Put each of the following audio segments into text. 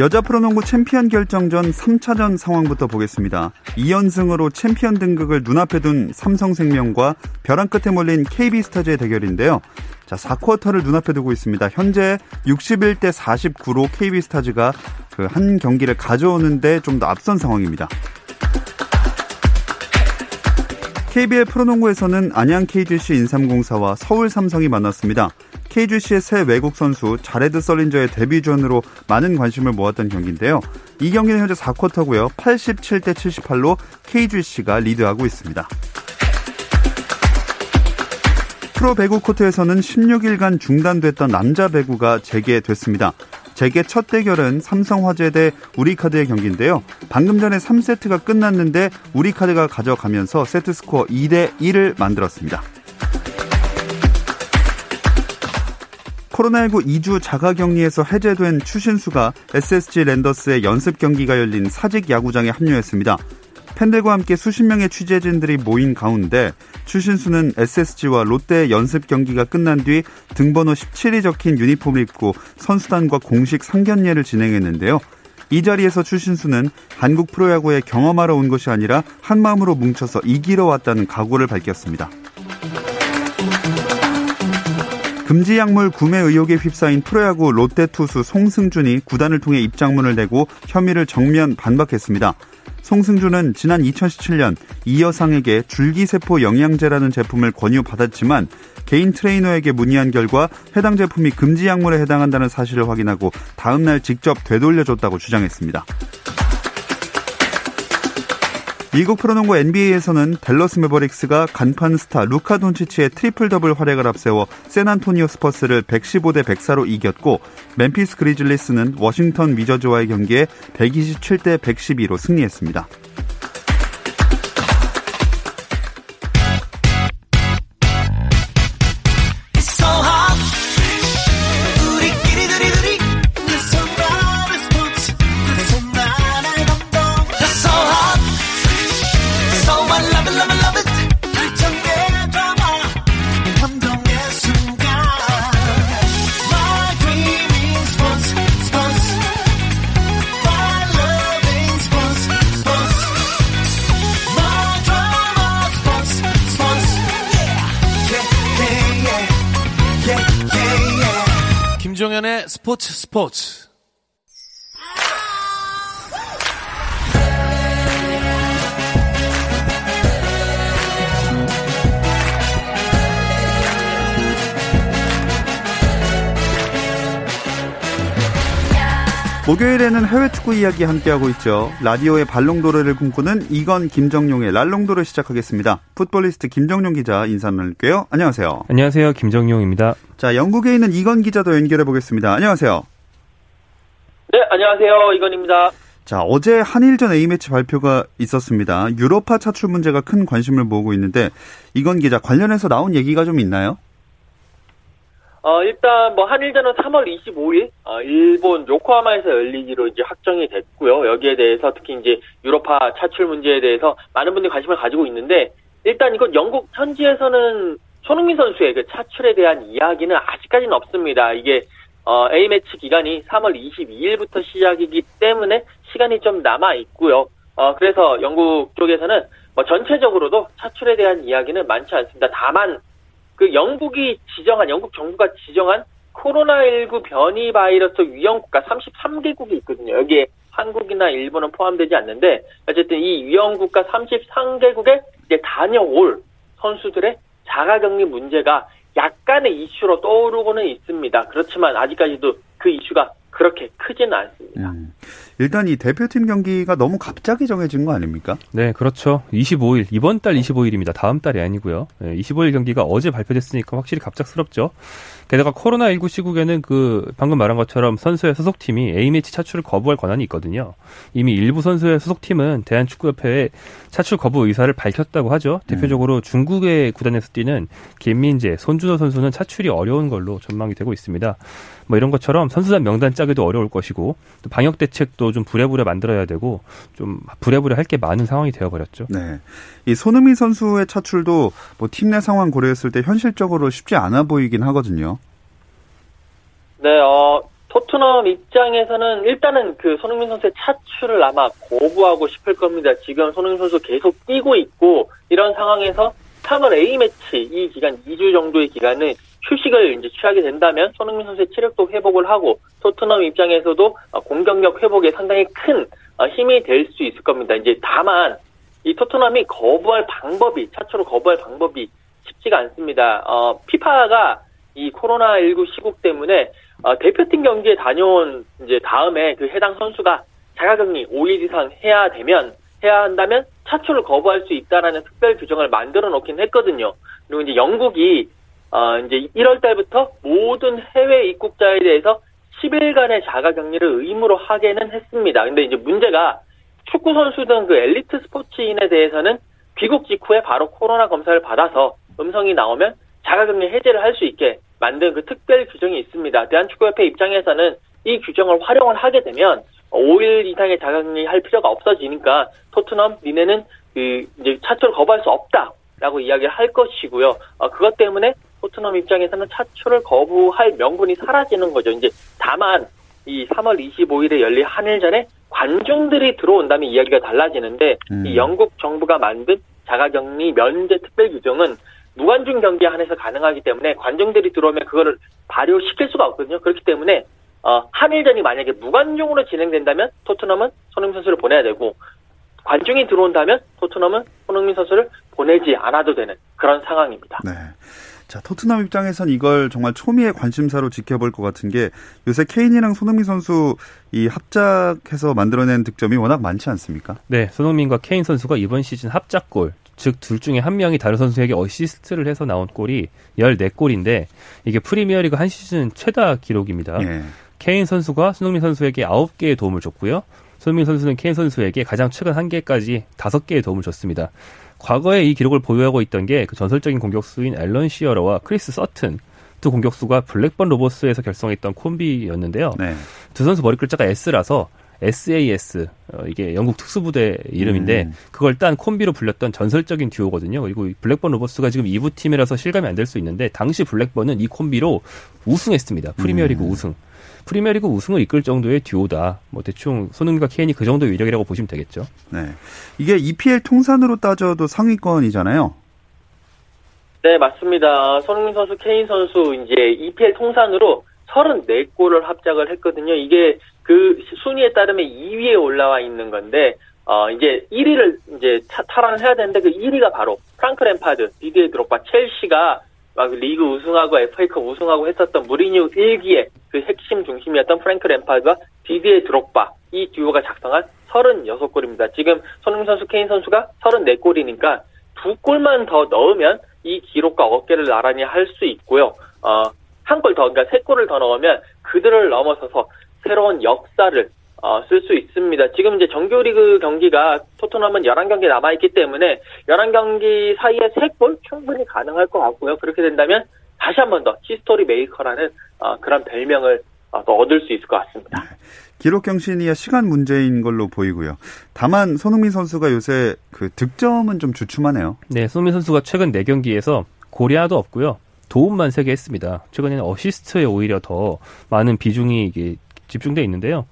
여자 프로농구 챔피언 결정전 3차전 상황부터 보겠습니다. 2연승으로 챔피언 등극을 눈앞에 둔 삼성생명과 벼랑 끝에 몰린 KB스타즈의 대결인데요. 자, 4쿼터를 눈앞에 두고 있습니다. 현재 61대 49로 KB스타즈가 그 한 경기를 가져오는데 좀 더 앞선 상황입니다. KBL 프로농구에서는 안양 KGC 인삼공사와 서울 삼성이 만났습니다. KGC의 새 외국 선수 자레드 썰린저의 데뷔전으로 많은 관심을 모았던 경기인데요. 이 경기는 현재 4쿼터고요. 87대 78로 KGC가 리드하고 있습니다. 프로 배구 코트에서는 16일간 중단됐던 남자 배구가 재개됐습니다. 재개 첫 대결은 삼성화재 대 우리카드의 경기인데요. 방금 전에 3세트가 끝났는데 우리카드가 가져가면서 세트 스코어 2대 1을 만들었습니다. 코로나19 2주 자가격리에서 해제된 추신수가 SSG 랜더스의 연습 경기가 열린 사직 야구장에 합류했습니다. 팬들과 함께 수십 명의 취재진들이 모인 가운데 추신수는 SSG와 롯데 연습 경기가 끝난 뒤 등번호 17이 적힌 유니폼을 입고 선수단과 공식 상견례를 진행했는데요. 이 자리에서 추신수는 한국 프로야구에 경험하러 온 것이 아니라 한마음으로 뭉쳐서 이기러 왔다는 각오를 밝혔습니다. 금지 약물 구매 의혹에 휩싸인 프로야구 롯데 투수 송승준이 구단을 통해 입장문을 내고 혐의를 정면 반박했습니다. 송승준은 지난 2017년 이여상에게 줄기세포 영양제라는 제품을 권유받았지만 개인 트레이너에게 문의한 결과 해당 제품이 금지 약물에 해당한다는 사실을 확인하고 다음날 직접 되돌려줬다고 주장했습니다. 미국 프로농구 NBA에서는 댈러스 메버릭스가 간판 스타 루카 돈치치의 트리플 더블 활약을 앞세워 샌안토니오 스퍼스를 115대 104로 이겼고 멤피스 그리즐리스는 워싱턴 위저즈와의 경기에 127대 112로 승리했습니다. 스포츠. 목요일에는 해외 축구 이야기 함께하고 있죠. 라디오의 발롱도르를 꿈꾸는 이건 김정용의 랄롱도르 시작하겠습니다. 풋볼리스트 김정용 기자 인사 나눌게요. 안녕하세요. 안녕하세요. 김정용입니다. 자, 영국에 있는 이건 기자도 연결해 보겠습니다. 안녕하세요. 네, 안녕하세요. 이건입니다. 자, 어제 한일전 A매치 발표가 있었습니다. 유로파 차출 문제가 큰 관심을 모으고 있는데 이건 기자 관련해서 나온 얘기가 좀 있나요? 어, 일단 뭐 한일전은 3월 25일 어, 일본 요코하마에서 열리기로 이제 확정이 됐고요. 여기에 대해서 특히 이제 유로파 차출 문제에 대해서 많은 분들이 관심을 가지고 있는데 일단 이건 영국 현지에서는 손흥민 선수의 그 차출에 대한 이야기는 아직까지는 없습니다. 이게 어, A매치 기간이 3월 22일부터 시작이기 때문에 시간이 좀 남아 있고요. 어, 그래서 영국 쪽에서는 뭐 전체적으로도 차출에 대한 이야기는 많지 않습니다. 다만 그 영국이 지정한 영국 정부가 지정한 코로나19 변이 바이러스 위험 국가 33개국이 있거든요. 여기에 한국이나 일본은 포함되지 않는데 어쨌든 이 위험 국가 33개국에 이제 다녀올 선수들의 자가격리 문제가 약간의 이슈로 떠오르고는 있습니다. 그렇지만 아직까지도 그 이슈가 그렇게 크지는 않습니다. 음. 일단 이 대표팀 경기가 너무 갑자기 정해진 거 아닙니까? 네, 그렇죠. 25일, 이번 달 25일입니다. 다음 달이 아니고요. 네, 25일 경기가 어제 발표됐으니까 확실히 갑작스럽죠. 게다가 코로나19 시국에는 그 방금 말한 것처럼 선수의 소속팀이 A매치 차출을 거부할 권한이 있거든요. 이미 일부 선수의 소속팀은 대한축구협회에 차출 거부 의사를 밝혔다고 하죠. 대표적으로 중국의 구단에서 뛰는 김민재, 손준호 선수는 차출이 어려운 걸로 전망이 되고 있습니다. 뭐 이런 것처럼 선수단 명단 짜기도 어려울 것이고 또 방역 대책도 좀 부랴부랴 만들어야 되고 좀 부랴부랴 할 게 많은 상황이 되어버렸죠. 네. 이 손흥민 선수의 차출도 뭐 팀 내 상황 고려했을 때 현실적으로 쉽지 않아 보이긴 하거든요. 네, 어, 토트넘 입장에서는 일단은 그 손흥민 선수의 차출을 아마 거부하고 싶을 겁니다. 지금 손흥민 선수 계속 뛰고 있고 이런 상황에서 3월 A매치 이 기간 2주 정도의 기간은 휴식을 이제 취하게 된다면 손흥민 선수의 체력도 회복을 하고 토트넘 입장에서도 어, 공격력 회복에 상당히 큰 어, 힘이 될 수 있을 겁니다. 이제 다만 이 토트넘이 거부할 방법이 차출을 거부할 방법이 쉽지가 않습니다. 어, 피파가 이 코로나19 시국 때문에 어, 대표팀 경기에 다녀온 이제 다음에 그 해당 선수가 자가격리 5일 이상 해야 되면 해야 한다면 차출을 거부할 수 있다라는 특별 규정을 만들어 놓긴 했거든요. 그리고 이제 영국이 어, 이제 1월 달부터 모든 해외 입국자에 대해서 10일간의 자가격리를 의무로 하게는 했습니다. 근데 이제 문제가 축구 선수 등 그 엘리트 스포츠인에 대해서는 귀국 직후에 바로 코로나 검사를 받아서 음성이 나오면 자가격리 해제를 할 수 있게 만든 그 특별 규정이 있습니다. 대한축구협회 입장에서는 이 규정을 활용을 하게 되면 5일 이상의 자가격리 할 필요가 없어지니까 토트넘 니네는 그 이제 차출을 거부할 수 없다라고 이야기를 할 것이고요. 어, 그것 때문에 토트넘 입장에서는 차출을 거부할 명분이 사라지는 거죠. 이제 다만 이 3월 25일에 열릴 한일전에 관중들이 들어온다면 이야기가 달라지는데 음. 이 영국 정부가 만든 자가격리 면제 특별 규정은 무관중 경기에 한해서 가능하기 때문에 관중들이 들어오면 그거를 발효시킬 수가 없거든요. 그렇기 때문에 어, 한일전이 만약에 무관중으로 진행된다면 토트넘은 손흥민 선수를 보내야 되고 관중이 들어온다면 토트넘은 손흥민 선수를 보내지 않아도 되는 그런 상황입니다. 네. 자, 토트넘 입장에선 이걸 정말 초미의 관심사로 지켜볼 것 같은 게 요새 케인이랑 손흥민 선수 이 합작해서 만들어낸 득점이 워낙 많지 않습니까? 네, 손흥민과 케인 선수가 이번 시즌 합작골, 즉 둘 중에 한 명이 다른 선수에게 어시스트를 해서 나온 골이 14골인데 이게 프리미어리그 한 시즌 최다 기록입니다. 예. 케인 선수가 손흥민 선수에게 9개의 도움을 줬고요. 손흥민 선수는 케인 선수에게 가장 최근 한 개까지 5개의 도움을 줬습니다. 과거에 이 기록을 보유하고 있던 게 그 전설적인 공격수인 앨런 시어러와 크리스 서튼 두 공격수가 블랙번 로버스에서 결성했던 콤비였는데요. 네. 두 선수 머리 글자가 S라서 SAS 어, 이게 영국 특수부대 이름인데 음. 그걸 딴 콤비로 불렸던 전설적인 듀오거든요. 그리고 이 블랙번 로버스가 지금 2부 팀이라서 실감이 안 될 수 있는데 당시 블랙번은 이 콤비로 우승했습니다. 프리미어리그 음. 우승. 프리미어리그 우승을 이끌 정도의 듀오다. 뭐 대충 손흥민과 케인이 그 정도의 위력이라고 보시면 되겠죠. 네. 이게 EPL 통산으로 따져도 상위권이잖아요. 네, 맞습니다. 손흥민 선수, 케인 선수 이제 EPL 통산으로 34골을 합작을 했거든요. 이게 그 순위에 따르면 2위에 올라와 있는 건데 어 이제 1위를 이제 차- 탈환을 해야 되는데 그 1위가 바로 프랑크 램파드, 디디에 드록바, 첼시가 막 리그 우승하고 FA컵 우승하고 했었던 무리뉴 1기의 그 핵심 중심이었던 프랭크 램파드와 디디에 드록바 이 듀오가 작성한 36골입니다. 지금 손흥민 선수, 케인 선수가 34골이니까 두 골만 더 넣으면 이 기록과 어깨를 나란히 할 수 있고요. 어, 한 골 더, 그러니까 세 골을 더 넣으면 그들을 넘어서서 새로운 역사를 어, 쓸 수 있습니다. 지금 이제 정규리그 경기가 토트넘은 11경기 남아있기 때문에 11경기 사이에 3골 충분히 가능할 것 같고요. 그렇게 된다면 다시 한 번 더 history maker라는 어, 그런 별명을 어, 또 얻을 수 있을 것 같습니다. 기록 경신이야 시간 문제인 걸로 보이고요. 다만 손흥민 선수가 요새 그 득점은 좀 주춤하네요. 네, 손흥민 선수가 최근 4경기에서 골이 하나도 없고요. 도움만 3개 했습니다. 최근에는 어시스트에 오히려 더 많은 비중이 이게 집중돼 있는데요.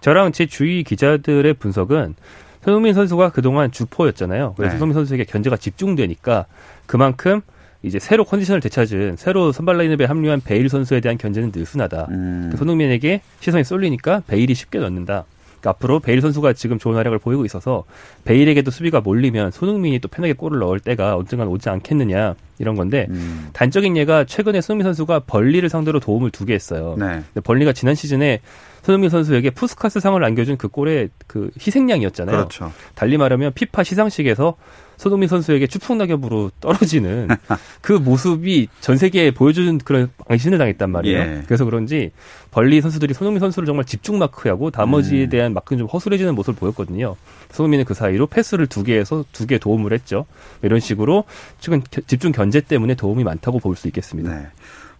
저랑 제 주위 기자들의 분석은 손흥민 선수가 그동안 주포였잖아요. 그래서 네. 손흥민 선수에게 견제가 집중되니까 그만큼 이제 새로 컨디션을 되찾은 새로 선발 라인업에 합류한 베일 선수에 대한 견제는 느슨하다. 음. 그 손흥민에게 시선이 쏠리니까 베일이 쉽게 넣는다. 그러니까 앞으로 베일 선수가 지금 좋은 활약을 보이고 있어서 베일에게도 수비가 몰리면 손흥민이 또 편하게 골을 넣을 때가 언젠간 오지 않겠느냐 이런 건데 음. 단적인 예가 최근에 손흥민 선수가 벌리를 상대로 도움을 두 개 했어요. 네. 벌리가 지난 시즌에 손흥민 선수에게 푸스카스 상을 안겨준 그 골의 그 희생양이었잖아요. 그렇죠. 달리 말하면 피파 시상식에서 손흥민 선수에게 추풍 낙엽으로 떨어지는 그 모습이 전 세계에 보여주는 그런 망신을 당했단 말이에요. 예. 그래서 그런지 번리 선수들이 손흥민 선수를 정말 집중 마크하고 나머지에 음. 대한 마크는 좀 허술해지는 모습을 보였거든요. 손흥민은 그 사이로 패스를 두 개에서 두 개 도움을 했죠. 이런 식으로 겨- 집중 견제 때문에 도움이 많다고 볼 수 있겠습니다. 네.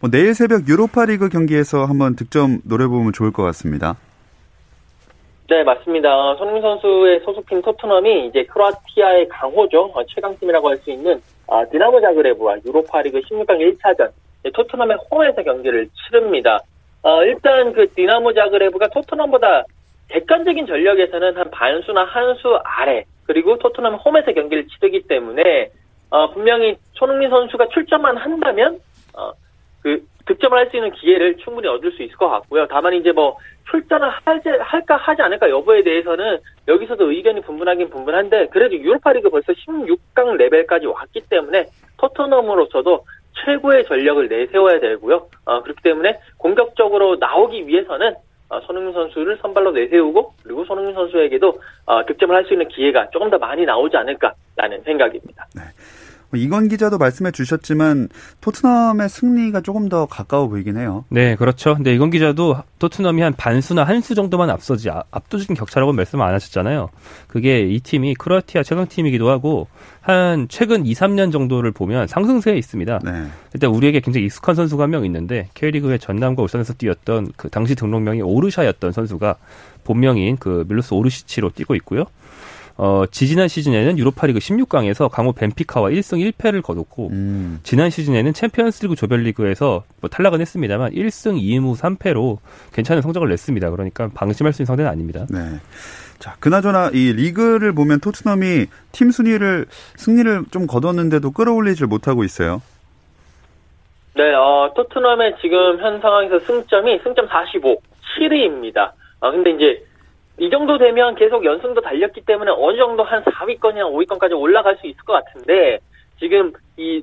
뭐 내일 새벽 유로파리그 경기에서 한번 득점 노려보면 좋을 것 같습니다. 네, 맞습니다. 어, 손흥민 선수의 소속팀 토트넘이 이제 크로아티아의 강호죠. 어, 최강팀이라고 할 수 있는 어, 디나모 자그레브와 유로파리그 16강 1차전 토트넘의 홈에서 경기를 치릅니다. 어, 일단 그 디나모 자그레브가 토트넘보다 객관적인 전력에서는 한 반수나 한 수 아래 그리고 토트넘 홈에서 경기를 치르기 때문에 어, 분명히 손흥민 선수가 출전만 한다면 어, 그 득점을 할 수 있는 기회를 충분히 얻을 수 있을 것 같고요. 다만 이제 뭐 출전을 하지, 할까 하지 않을까 여부에 대해서는 여기서도 의견이 분분하긴 분분한데 그래도 유로파리그 벌써 16강 레벨까지 왔기 때문에 토트넘으로서도 최고의 전력을 내세워야 되고요. 어, 그렇기 때문에 공격적으로 나오기 위해서는 어, 손흥민 선수를 선발로 내세우고 그리고 손흥민 선수에게도 어, 득점을 할 수 있는 기회가 조금 더 많이 나오지 않을까라는 생각입니다. 뭐 이건 기자도 말씀해 주셨지만 토트넘의 승리가 조금 더 가까워 보이긴 해요. 네, 그렇죠. 근데 이건 기자도 토트넘이 한 반수나 한 수 정도만 앞서지 아- 압도적인 격차라고 말씀 안 하셨잖아요. 그게 이 팀이 크로아티아 최강팀이기도 하고 한 최근 2, 3년 정도를 보면 상승세에 있습니다. 네. 일단 우리에게 굉장히 익숙한 선수가 한 명 있는데 K리그의 전남과 울산에서 뛰었던 그 당시 등록명이 오르샤였던 선수가 본명인 그 밀로스 오르시치로 뛰고 있고요. 어, 지지난 시즌에는 유로파리그 16강에서 강호 벤피카와 1승 1패를 거뒀고 음. 지난 시즌에는 챔피언스리그 조별리그에서 뭐 탈락은 했습니다만 1승 2무 3패로 괜찮은 성적을 냈습니다. 그러니까 방심할 수 있는 상대는 아닙니다. 네. 자, 그나저나 이 리그를 보면 토트넘이 팀 순위를 승리를 좀 거뒀는데도 끌어올리질 못하고 있어요. 네, 어, 토트넘의 지금 현 상황에서 승점이 승점 45, 7위입니다. 어, 근데 이제 이 정도 되면 계속 연승도 달렸기 때문에 어느 정도 한 4위권이나 5위권까지 올라갈 수 있을 것 같은데 지금 이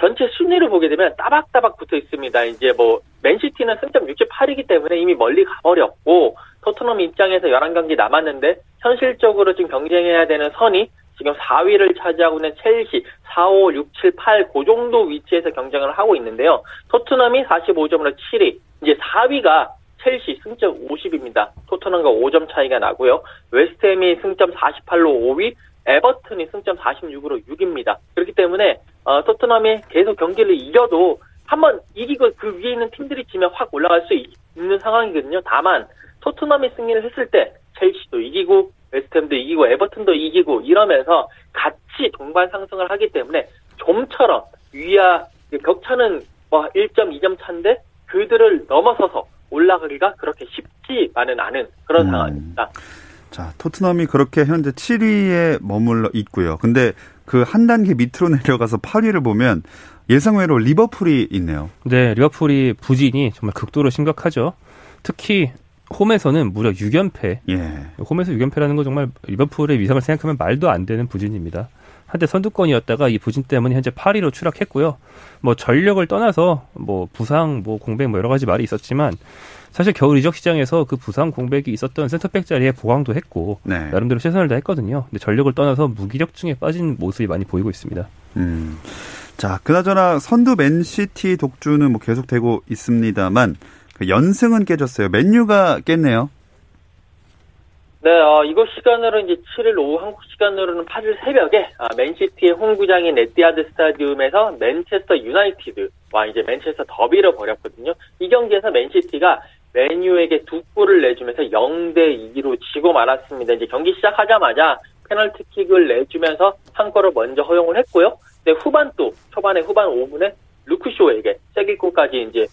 전체 순위를 보게 되면 따박따박 붙어 있습니다. 이제 뭐 맨시티는 승점 68이기 때문에 이미 멀리 가버렸고 토트넘 입장에서 11경기 남았는데 현실적으로 지금 경쟁해야 되는 선이 지금 4위를 차지하고 있는 첼시 4, 5, 6, 7, 8, 그 정도 위치에서 경쟁을 하고 있는데요. 토트넘이 45점으로 7위, 이제 4위가 첼시 승점 50입니다. 토트넘과 5점 차이가 나고요. 웨스트햄이 승점 48로 5위, 에버튼이 승점 46으로 6입니다. 그렇기 때문에 어, 토트넘이 계속 경기를 이겨도 한번 이기고 그 위에 있는 팀들이 지면 확 올라갈 수 있- 있는 상황이거든요. 다만 토트넘이 승리를 했을 때 첼시도 이기고 웨스트햄도 이기고 에버튼도 이기고 이러면서 같이 동반 상승을 하기 때문에 좀처럼 위와 그 격차는 뭐 1점, 2점 차인데 그들을 넘어서서 올라가기가 그렇게 쉽지만은 않은 그런 음. 상황입니다. 자, 토트넘이 그렇게 현재 7위에 머물러 있고요. 근데 그 한 단계 밑으로 내려가서 8위를 보면 예상외로 리버풀이 있네요. 네, 리버풀이 부진이 정말 극도로 심각하죠. 특히 홈에서는 무려 6연패. 예. 홈에서 6연패라는 건 정말 리버풀의 위상을 생각하면 말도 안 되는 부진입니다. 한때 선두권이었다가 이 부진 때문에 현재 8위로 추락했고요. 뭐 전력을 떠나서 뭐 부상, 뭐 공백 뭐 여러 가지 말이 있었지만 사실 겨울 이적 시장에서 그 부상 공백이 있었던 센터백 자리에 보강도 했고 네. 나름대로 최선을 다했거든요. 근데 전력을 떠나서 무기력증에 빠진 모습이 많이 보이고 있습니다. 음. 자, 그나저나 선두 맨시티 독주는 뭐 계속되고 있습니다만 그 연승은 깨졌어요. 맨유가 깼네요. 네, 어, 이곳 시간으로 이제 7일 오후 한국 시간으로는 8일 새벽에 아, 맨시티의 홈구장인 에티하드 스타디움에서 맨체스터 유나이티드와 이제 맨체스터 더비를 벌였거든요. 이 경기에서 맨시티가 맨유에게 두 골을 내주면서 0대 2로 지고 말았습니다. 이제 경기 시작하자마자 페널티킥을 내주면서 한 골을 먼저 허용을 했고요. 근데 후반 또 초반에 후반 5분에 루크 쇼에게 쐐기골까지 이제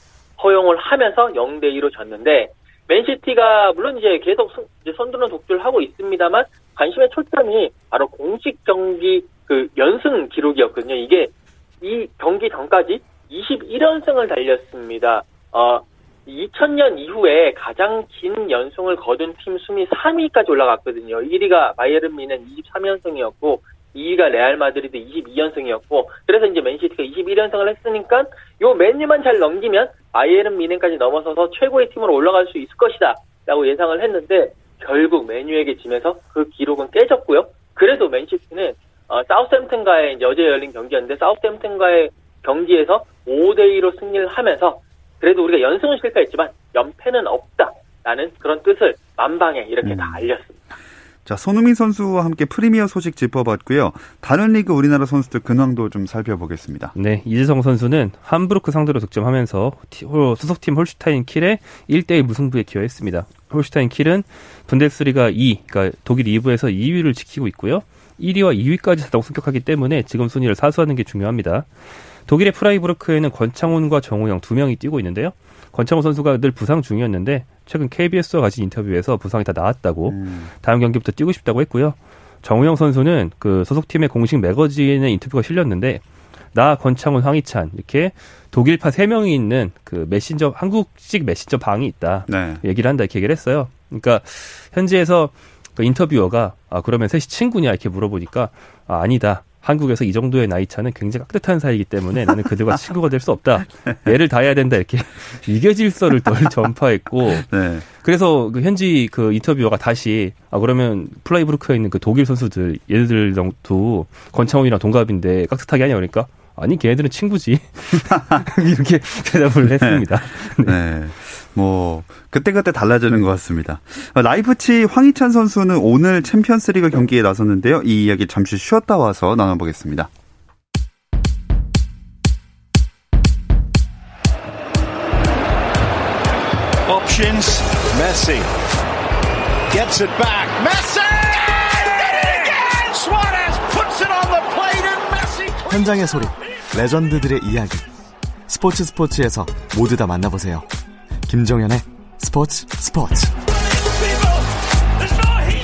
허용을 하면서 0대 2로 졌는데 맨시티가 물론 이제 계속 선- 이제 선두는 독주를 하고 있습니다만 관심의 초점이 바로 공식 경기 그 연승 기록이었거든요. 이게 이 경기 전까지 21연승을 달렸습니다. 어, 2000년 이후에 가장 긴 연승을 거둔 팀 순위 3위까지 올라갔거든요. 1위가 바이에른 뮌헨 23연승이었고 2위가 레알 마드리드 22연승이었고 그래서 이제 맨시티가 21연승을 했으니까 요 맨유만 잘 넘기면 바이에른 미넨까지 넘어서서 최고의 팀으로 올라갈 수 있을 것이다라고 예상을 했는데 결국 맨유에게 지면서 그 기록은 깨졌고요. 그래도 맨시티는 어, 사우스햄튼과의 어제 열린 경기였는데 사우스햄튼과의 경기에서 5대 2로 승리를 하면서 그래도 우리가 연승은 실패했지만 연패는 없다라는 그런 뜻을 만방에 이렇게 음. 다 알렸습니다. 자, 손흥민 선수와 함께 프리미어 소식 짚어봤고요. 다른 리그 우리나라 선수들 근황도 좀 살펴보겠습니다. 네, 이재성 선수는 함부르크 상대로 득점하면서 소속팀 홀슈타인 킬의 1대1 무승부에 기여했습니다. 홀슈타인 킬은 분데스리가 2, 그러니까 독일 2부에서 2위를 지키고 있고요. 1위와 2위까지 자동 승격하기 때문에 지금 순위를 사수하는 게 중요합니다. 독일의 프라이부르크에는 권창훈과 정우영 두 명이 뛰고 있는데요. 권창훈 선수가 늘 부상 중이었는데 최근 KBS와 가진 인터뷰에서 부상이 다 나았다고 음, 다음 경기부터 뛰고 싶다고 했고요. 정우영 선수는 그 소속팀의 공식 매거진에 인터뷰가 실렸는데 나 권창훈 황희찬 이렇게 독일파 세 명이 있는 그 메신저 한국식 메신저 방이 있다 네. 얘기를 한다 이렇게 얘기를 했어요. 그러니까 현지에서 그 인터뷰어가 아 그러면 셋이 친구냐 이렇게 물어보니까 아, 아니다. 한국에서 이 정도의 나이 차는 굉장히 깍듯한 사이이기 때문에 나는 그들과 친구가 될 수 없다. 예를 다해야 된다 이렇게 위계 질서를 널리 전파했고 네. 그래서 그 현지 그 인터뷰어가 다시 아 그러면 프라이부르크에 있는 그 독일 선수들 얘들도 권창훈이랑 동갑인데 깍듯하게 하냐 그러니까 아니 걔네들은 친구지 이렇게 대답을 했습니다. 네. 뭐 그때그때 달라지는 것 같습니다. 어, 라이프치 황희찬 선수는 오늘 챔피언스리그 경기에 나섰는데요. 이 이야기 잠시 쉬었다 와서 나눠보겠습니다. Options. Messi. Gets it back. Messi! Did it again! Suarez puts it on the plate and Messi. 현장의 소리, 레전드들의 이야기. 스포츠 스포츠에서 모두 다 만나보세요. 김종현의 스포츠 스포츠.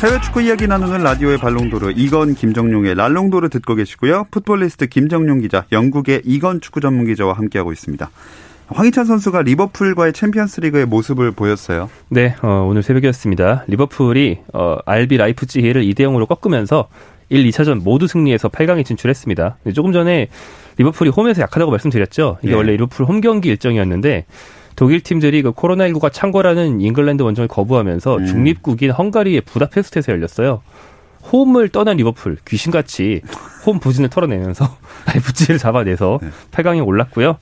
해외 축구 이야기 나누는 라디오의 발롱도르 이건 김정용의 랄롱도르 듣고 계시고요. 풋볼리스트 김정용 기자, 영국의 이건 축구 전문 기자와 함께하고 있습니다. 황희찬 선수가 리버풀과의 챔피언스리그에 모습을 보였어요. 네, 어, 오늘 새벽이었습니다. 리버풀이 어, RB 라이프치히를 2대 0으로 꺾으면서 1, 2차전 모두 승리해서 8강에 진출했습니다. 조금 전에 리버풀이 홈에서 약하다고 말씀드렸죠. 이게 예. 원래 리버풀 홈 경기 일정이었는데 독일 팀들이 그 코로나19가 창궐하는 잉글랜드 원정을 거부하면서 음. 중립국인 헝가리의 부다페스트에서 열렸어요. 홈을 떠난 리버풀 귀신같이 홈 부진을 털어내면서 라이프치히를 잡아내서 네. 8강에 올랐고요.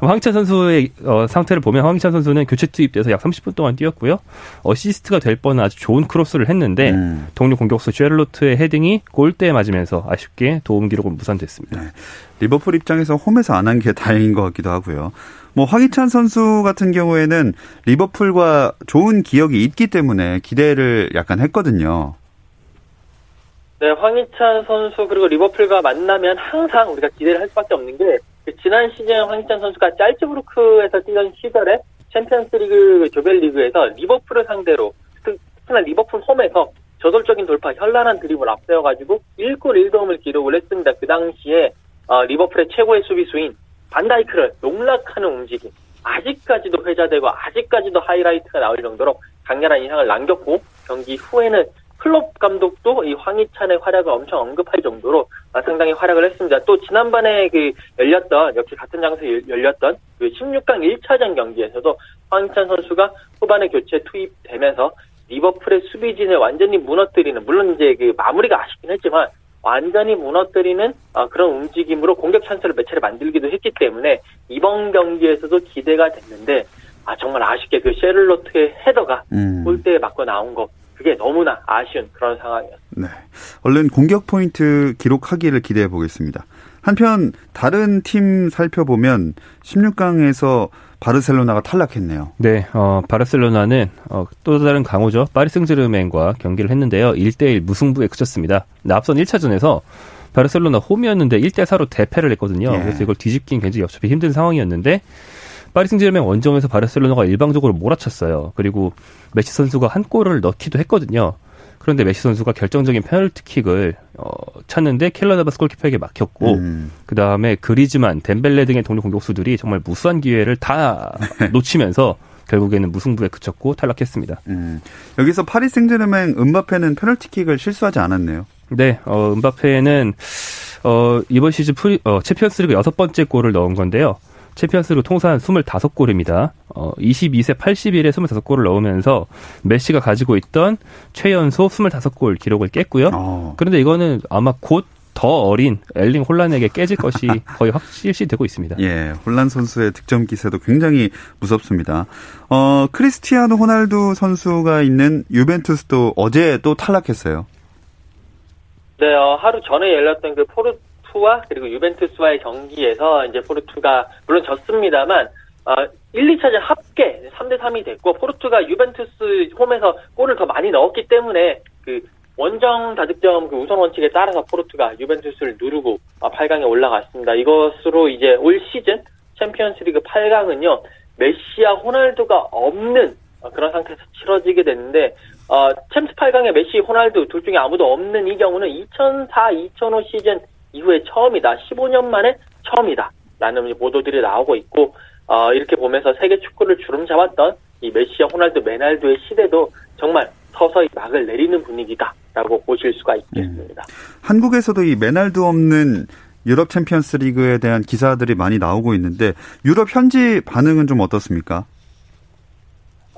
황희찬 선수의 어, 상태를 보면 황희찬 선수는 교체 투입돼서 약 30분 동안 뛰었고요. 어시스트가 될 뻔한 아주 좋은 크로스를 했는데 음. 동료 공격수 쇠를로트의 헤딩이 골대에 맞으면서 아쉽게 도움 기록은 무산됐습니다. 리버풀 입장에서 홈에서 안 한 게 다행인 것 같기도 하고요. 뭐 황희찬 선수 같은 경우에는 리버풀과 좋은 기억이 있기 때문에 기대를 약간 했거든요. 네, 황희찬 선수 그리고 리버풀과 만나면 항상 우리가 기대를 할 수밖에 없는 게 그 지난 시즌 황희찬 선수가 짤츠부르크에서 뛰던 시절에 챔피언스리그 조별리그에서 리버풀을 상대로 특- 특히나 리버풀 홈에서 저돌적인 돌파, 현란한 드리블 앞세워가지고 1골 1도움을 기록을 했습니다. 그 당시에 어, 리버풀의 최고의 수비수인 반다이크를 농락하는 움직임 아직까지도 회자되고 아직까지도 하이라이트가 나올 정도로 강렬한 인상을 남겼고 경기 후에는 클롭 감독도 이 황희찬의 활약을 엄청 언급할 정도로 아, 상당히 활약을 했습니다. 또 지난번에 그 열렸던 역시 같은 장소에 열- 열렸던 그 16강 1차전 경기에서도 황희찬 선수가 후반에 교체 투입되면서 리버풀의 수비진을 완전히 무너뜨리는 물론 이제 그 마무리가 아쉽긴 했지만 완전히 무너뜨리는 어, 그런 움직임으로 공격 찬스를 몇 차례 만들기도 했기 때문에 이번 경기에서도 기대가 됐는데 아 정말 아쉽게 그 셰를로트의 헤더가 음. 골대에 맞고 나온 거 그게 너무나 아쉬운 그런 상황이었습니다. 네. 얼른 공격 포인트 기록하기를 기대해 보겠습니다. 한편 다른 팀 살펴보면 16강에서 바르셀로나가 탈락했네요. 네, 어, 바르셀로나는 어, 또 다른 강호죠. 파리 승제르맹과 경기를 했는데요. 1대1 무승부에 그쳤습니다. 앞선 1차전에서 바르셀로나 홈이었는데 1대4로 대패를 했거든요. 예. 그래서 이걸 뒤집긴 굉장히 어차피 힘든 상황이었는데 파리 승제르맹 원정에서 바르셀로나가 일방적으로 몰아쳤어요. 그리고 메시 선수가 한 골을 넣기도 했거든요. 그런데 메시 선수가 결정적인 페널티킥을 어, 찼는데 케일러 나바스 골키퍼에게 막혔고 음. 그 다음에 그리즈만, 뎀벨레 등의 동료 공격수들이 정말 무수한 기회를 다 놓치면서 결국에는 무승부에 그쳤고 탈락했습니다. 음. 여기서 파리 생제르맹 음바페는 페널티킥을 실수하지 않았네요. 네, 어, 음바페는 어, 이번 시즌 프리, 어, 챔피언스리그 여섯 번째 골을 넣은 건데요. 챔피언스리그 통산 25골입니다. 어, 22세 80일에 25골을 넣으면서 메시가 가지고 있던 최연소 25골 기록을 깼고요. 어. 그런데 이거는 아마 곧 더 어린 엘링 혼란에게 깨질 것이 거의 확실시 되고 있습니다. 예, 혼란 선수의 득점 기세도 굉장히 무섭습니다. 어, 크리스티아노 호날두 선수가 있는 유벤투스도 어제 또 탈락했어요. 네, 어, 하루 전에 열렸던 그 포르 투와 그리고 유벤투스와의 경기에서 이제 포르투가 물론 졌습니다만 어, 1, 2차전 합계 3대 3이 됐고 포르투가 유벤투스 홈에서 골을 더 많이 넣었기 때문에 그 원정 다득점 그 우선 원칙에 따라서 포르투가 유벤투스를 누르고 8강에 올라갔습니다. 이것으로 이제 올 시즌 챔피언스리그 8강은요 메시와 호날두가 없는 그런 상태에서 치러지게 됐는데 어, 챔스 8강에 메시, 호날두 둘 중에 아무도 없는 이 경우는 2004-2005 시즌 이후에 처음이다. 15년 만에 처음이다. 라는 보도들이 나오고 있고 어, 이렇게 보면서 세계 축구를 주름 잡았던 이 메시와 호날두, 메날두의 시대도 정말 서서히 막을 내리는 분위기다라고 보실 수가 있겠습니다. 음. 한국에서도 이 메날두 없는 유럽 챔피언스 리그에 대한 기사들이 많이 나오고 있는데 유럽 현지 반응은 좀 어떻습니까?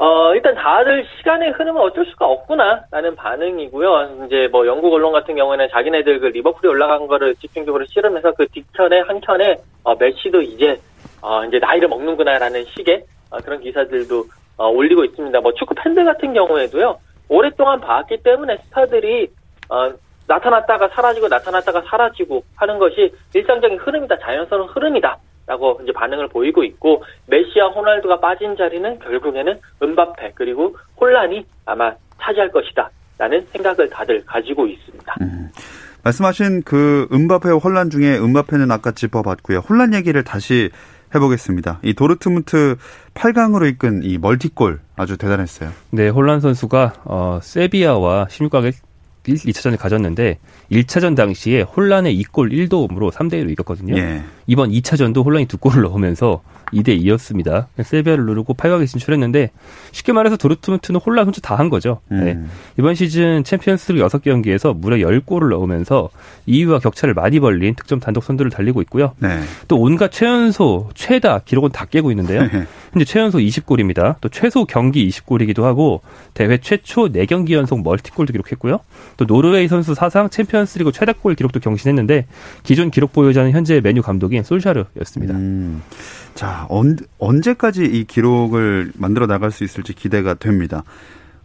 어, 일단 다들 시간의 흐름은 어쩔 수가 없구나 라는 반응이고요. 이제 뭐 영국 언론 같은 경우에는 자기네들 그 리버풀이 올라간 거를 집중적으로 실으면서 그 뒷편에 한켠에 어, 메시도 이제 어, 이제 나이를 먹는구나 라는 식의 어, 그런 기사들도 어, 올리고 있습니다. 뭐 축구 팬들 같은 경우에도요. 오랫동안 봤기 때문에 스타들이 어, 나타났다가 사라지고 나타났다가 사라지고 하는 것이 일상적인 흐름이다. 자연스러운 흐름이다. 라고 이제 반응을 보이고 있고 메시와 호날두가 빠진 자리는 결국에는 은바페 그리고 혼란이 아마 차지할 것이다. 라는 생각을 다들 가지고 있습니다. 음. 말씀하신 그 은바페와 혼란 중에 은바페는 아까 짚어봤고요. 혼란 얘기를 다시 해보겠습니다. 이 도르트문트 8강으로 이끈 이 멀티골 아주 대단했어요. 네, 혼란 선수가 어, 세비야와 16강에 1, 2차전을 가졌는데 1차전 당시에 혼란의 2골 1도움으로 3대 1로 이겼거든요. 예. 이번 2차전도 혼란이 두 골을 넣으면서 2대 2였습니다. 세비야를 누르고 8강에 진출했는데 쉽게 말해서 도르트문트는 혼란 혼자 다 한 거죠. 음. 네. 이번 시즌 챔피언스리그 6경기에서 무려 10골을 넣으면서 2위와 격차를 많이 벌린 득점 단독 선두를 달리고 있고요. 네. 또 온갖 최연소, 최다 기록은 다 깨고 있는데요. 현재 최연소 20골입니다. 또 최소 경기 20골이기도 하고 대회 최초 4경기 연속 멀티골도 기록했고요. 또 노르웨이 선수 사상 챔피언스리그 최다골 기록도 경신했는데 기존 기록 보유자는 현재 메뉴 감독인 솔샤르였습니다. 음. 자, 언, 언제까지 이 기록을 만들어 나갈 수 있을지 기대가 됩니다.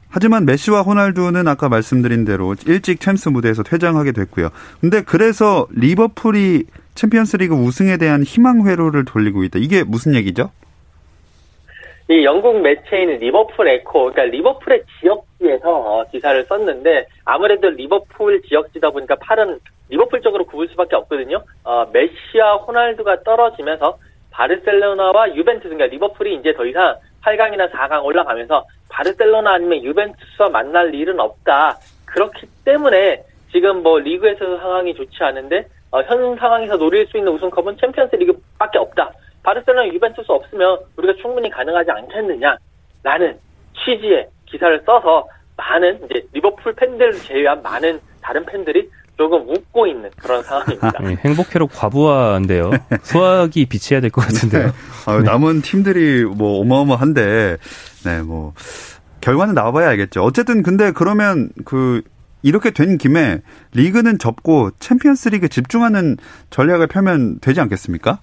하지만 메시와 호날두는 아까 말씀드린 대로 일찍 챔스 무대에서 퇴장하게 됐고요. 근데 그래서 리버풀이 챔피언스리그 우승에 대한 희망 회로를 돌리고 있다. 이게 무슨 얘기죠? 이 영국 매체인 리버풀 에코, 그러니까 리버풀의 지역지에서 어, 기사를 썼는데 아무래도 리버풀 지역지다 보니까 팔은 리버풀 쪽으로 굽을 수밖에 없거든요. 어, 메시와 호날두가 떨어지면서 바르셀로나와 유벤투스, 그러니까 리버풀이 이제 더 이상 8강이나 4강 올라가면서 바르셀로나 아니면 유벤투스와 만날 일은 없다. 그렇기 때문에 지금 뭐 리그에서 상황이 좋지 않은데 어, 현 상황에서 노릴 수 있는 우승컵은 챔피언스 리그밖에 없다. 바르셀로나 유벤투스 없으면 우리가 충분히 가능하지 않겠느냐라는 취지의 기사를 써서 많은 이제 리버풀 팬들을 제외한 많은 다른 팬들이 조금 웃고 있는 그런 상황입니다. 네, 행복회로 과부하인데요. 소화기 비치해야 될 것 같은데요. 네. 아, 남은 팀들이 뭐 어마어마한데, 네, 뭐 결과는 나와봐야 알겠죠. 어쨌든 근데 그러면 그 이렇게 된 김에 리그는 접고 챔피언스 리그 집중하는 전략을 펴면 되지 않겠습니까?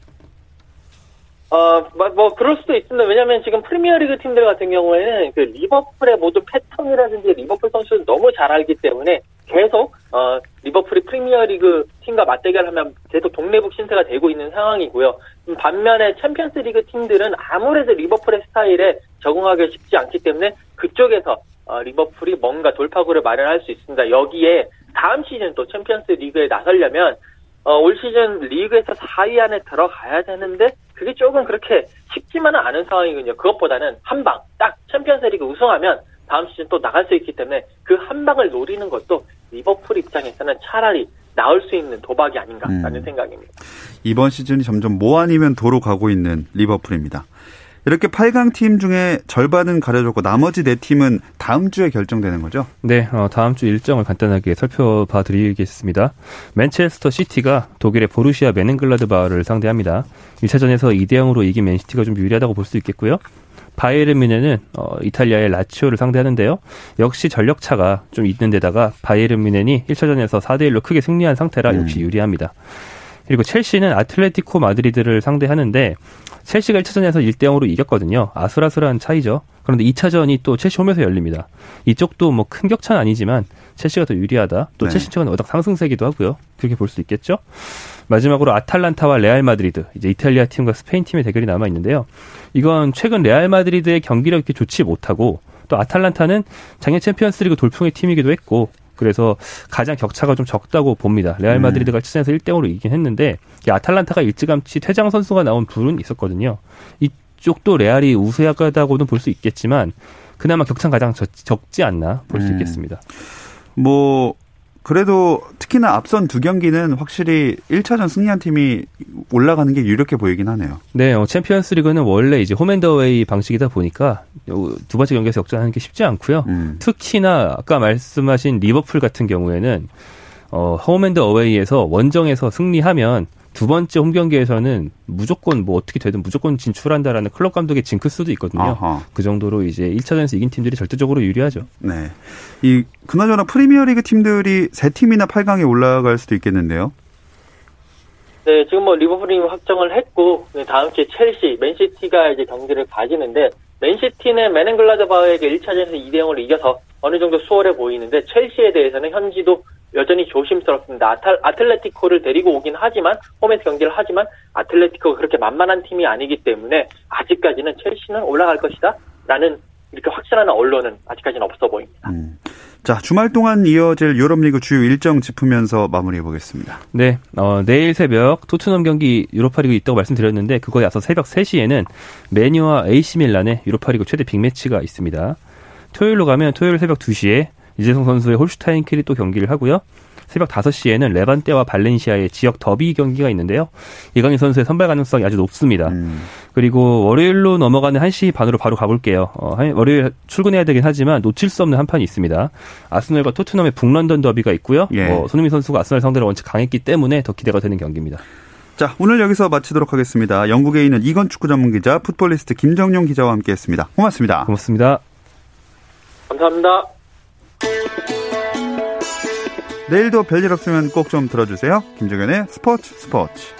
어, 뭐, 뭐, 그럴 수도 있습니다. 왜냐면 지금 프리미어리그 팀들 같은 경우에는 그 리버풀의 모든 패턴이라든지 리버풀 선수를 너무 잘 알기 때문에 계속 어, 리버풀이 프리미어리그 팀과 맞대결하면 계속 동네북 신세가 되고 있는 상황이고요. 반면에 챔피언스리그 팀들은 아무래도 리버풀의 스타일에 적응하기 쉽지 않기 때문에 그쪽에서 어, 리버풀이 뭔가 돌파구를 마련할 수 있습니다. 여기에 다음 시즌 또 챔피언스 리그에 나서려면 어, 올 시즌 리그에서 4위 안에 들어가야 되는데 그게 조금 그렇게 쉽지만은 않은 상황이군요. 그것보다는 한 방 딱 챔피언스 리그 우승하면 다음 시즌 또 나갈 수 있기 때문에 그 한 방을 노리는 것도 리버풀 입장에서는 차라리 나올 수 있는 도박이 아닌가라는 음. 생각입니다. 이번 시즌이 점점 뭐 아니면 도로 가고 있는 리버풀입니다. 이렇게 8강 팀 중에 절반은 가려졌고 나머지 4팀은 다음 주에 결정되는 거죠? 네, 어, 다음 주 일정을 간단하게 살펴봐 드리겠습니다. 맨체스터 시티가 독일의 보루시아 묀헨글라트바흐를 상대합니다. 1차전에서 2대 0으로 이긴 맨시티가 좀 유리하다고 볼 수 있겠고요. 바이에른 뮌헨은 어, 이탈리아의 라치오를 상대하는데요. 역시 전력 차가 좀 있는 데다가 바이에른 뮌헨이 1차전에서 4대 1로 크게 승리한 상태라 음. 역시 유리합니다. 그리고 첼시는 아틀레티코 마드리드를 상대하는데 첼시가 1차전에서 1대 0으로 이겼거든요. 아슬아슬한 차이죠. 그런데 2차전이 또 첼시 홈에서 열립니다. 이쪽도 뭐 큰 격차는 아니지만 첼시가 더 유리하다. 또 네. 첼시 측은 워낙 상승세기도 하고요. 그렇게 볼 수 있겠죠. 마지막으로 아탈란타와 레알 마드리드, 이제 이탈리아 팀과 스페인 팀의 대결이 남아 있는데요. 이건 최근 레알 마드리드의 경기력이 좋지 못하고 또 아탈란타는 작년 챔피언스리그 돌풍의 팀이기도 했고 그래서 가장 격차가 좀 적다고 봅니다. 레알 마드리드가 1차전에서 1대 0으로 이기긴 했는데 이 아탈란타가 일찌감치 퇴장 선수가 나온 불운 있었거든요. 이쪽도 레알이 우세하다고는 볼 수 있겠지만 그나마 격차는 가장 적, 적지 않나 볼 수 음. 있겠습니다. 뭐 그래도 특히나 앞선 두 경기는 확실히 1차전 승리한 팀이 올라가는 게 유력해 보이긴 하네요. 네, 어, 챔피언스 리그는 원래 이제 홈 앤드 어웨이 방식이다 보니까 요 두 번째 경기에서 역전하는 게 쉽지 않고요. 음. 특히나 아까 말씀하신 리버풀 같은 경우에는 어, 홈 앤드 어웨이에서 원정에서 승리하면 두 번째 홈 경기에서는 무조건 뭐 어떻게 되든 무조건 진출한다라는 클롭 감독의 징크스도 있거든요. 아하. 그 정도로 이제 1차전에서 이긴 팀들이 절대적으로 유리하죠. 네. 이 그나저나 프리미어리그 팀들이 세 팀이나 8강에 올라갈 수도 있겠는데요. 네, 지금 뭐 리버풀이 확정을 했고 네, 다음 주에 첼시, 맨시티가 이제 경기를 가지는데 맨시티는 메넨글라드바우에게 1차전에서 2대 0으로 이겨서 어느 정도 수월해 보이는데 첼시에 대해서는 현지도 여전히 조심스럽습니다. 아탈, 아틀 레티코를 데리고 오긴 하지만 홈에서 경기를 하지만 아틀레티코가 그렇게 만만한 팀이 아니기 때문에 아직까지는 첼시는 올라갈 것이다라는 이렇게 확신하는 언론은 아직까지는 없어 보입니다. 음. 자, 주말 동안 이어질 유럽리그 주요 일정 짚으면서 마무리해 보겠습니다. 네, 어, 내일 새벽 토트넘 경기 유로파리그 있다고 말씀드렸는데 그거에 앞서 새벽 3시에는 메뉴와 AC 밀란의 유로파리그 최대 빅매치가 있습니다. 토요일로 가면 토요일 새벽 2시에 이재성 선수의 홀슈타인킬이 또 경기를 하고요. 새벽 5시에는 레반떼와 발렌시아의 지역 더비 경기가 있는데요. 이강인 선수의 선발 가능성이 아주 높습니다. 음. 그리고 월요일로 넘어가는 1시 반으로 바로 가볼게요. 어, 한- 월요일 출근해야 되긴 하지만 놓칠 수 없는 한 판이 있습니다. 아스널과 토트넘의 북런던 더비가 있고요. 예. 어, 손흥민 선수가 아스널 상대로 원체 강했기 때문에 더 기대가 되는 경기입니다. 자, 오늘 여기서 마치도록 하겠습니다. 영국에 있는 이건 축구 전문 기자, 풋볼리스트 김정용 기자와 함께 했습니다. 고맙습니다. 고맙습니다. 감사합니다. 내일도 별일 없으면 꼭 좀 들어주세요. 김정현의 스포츠 스포츠.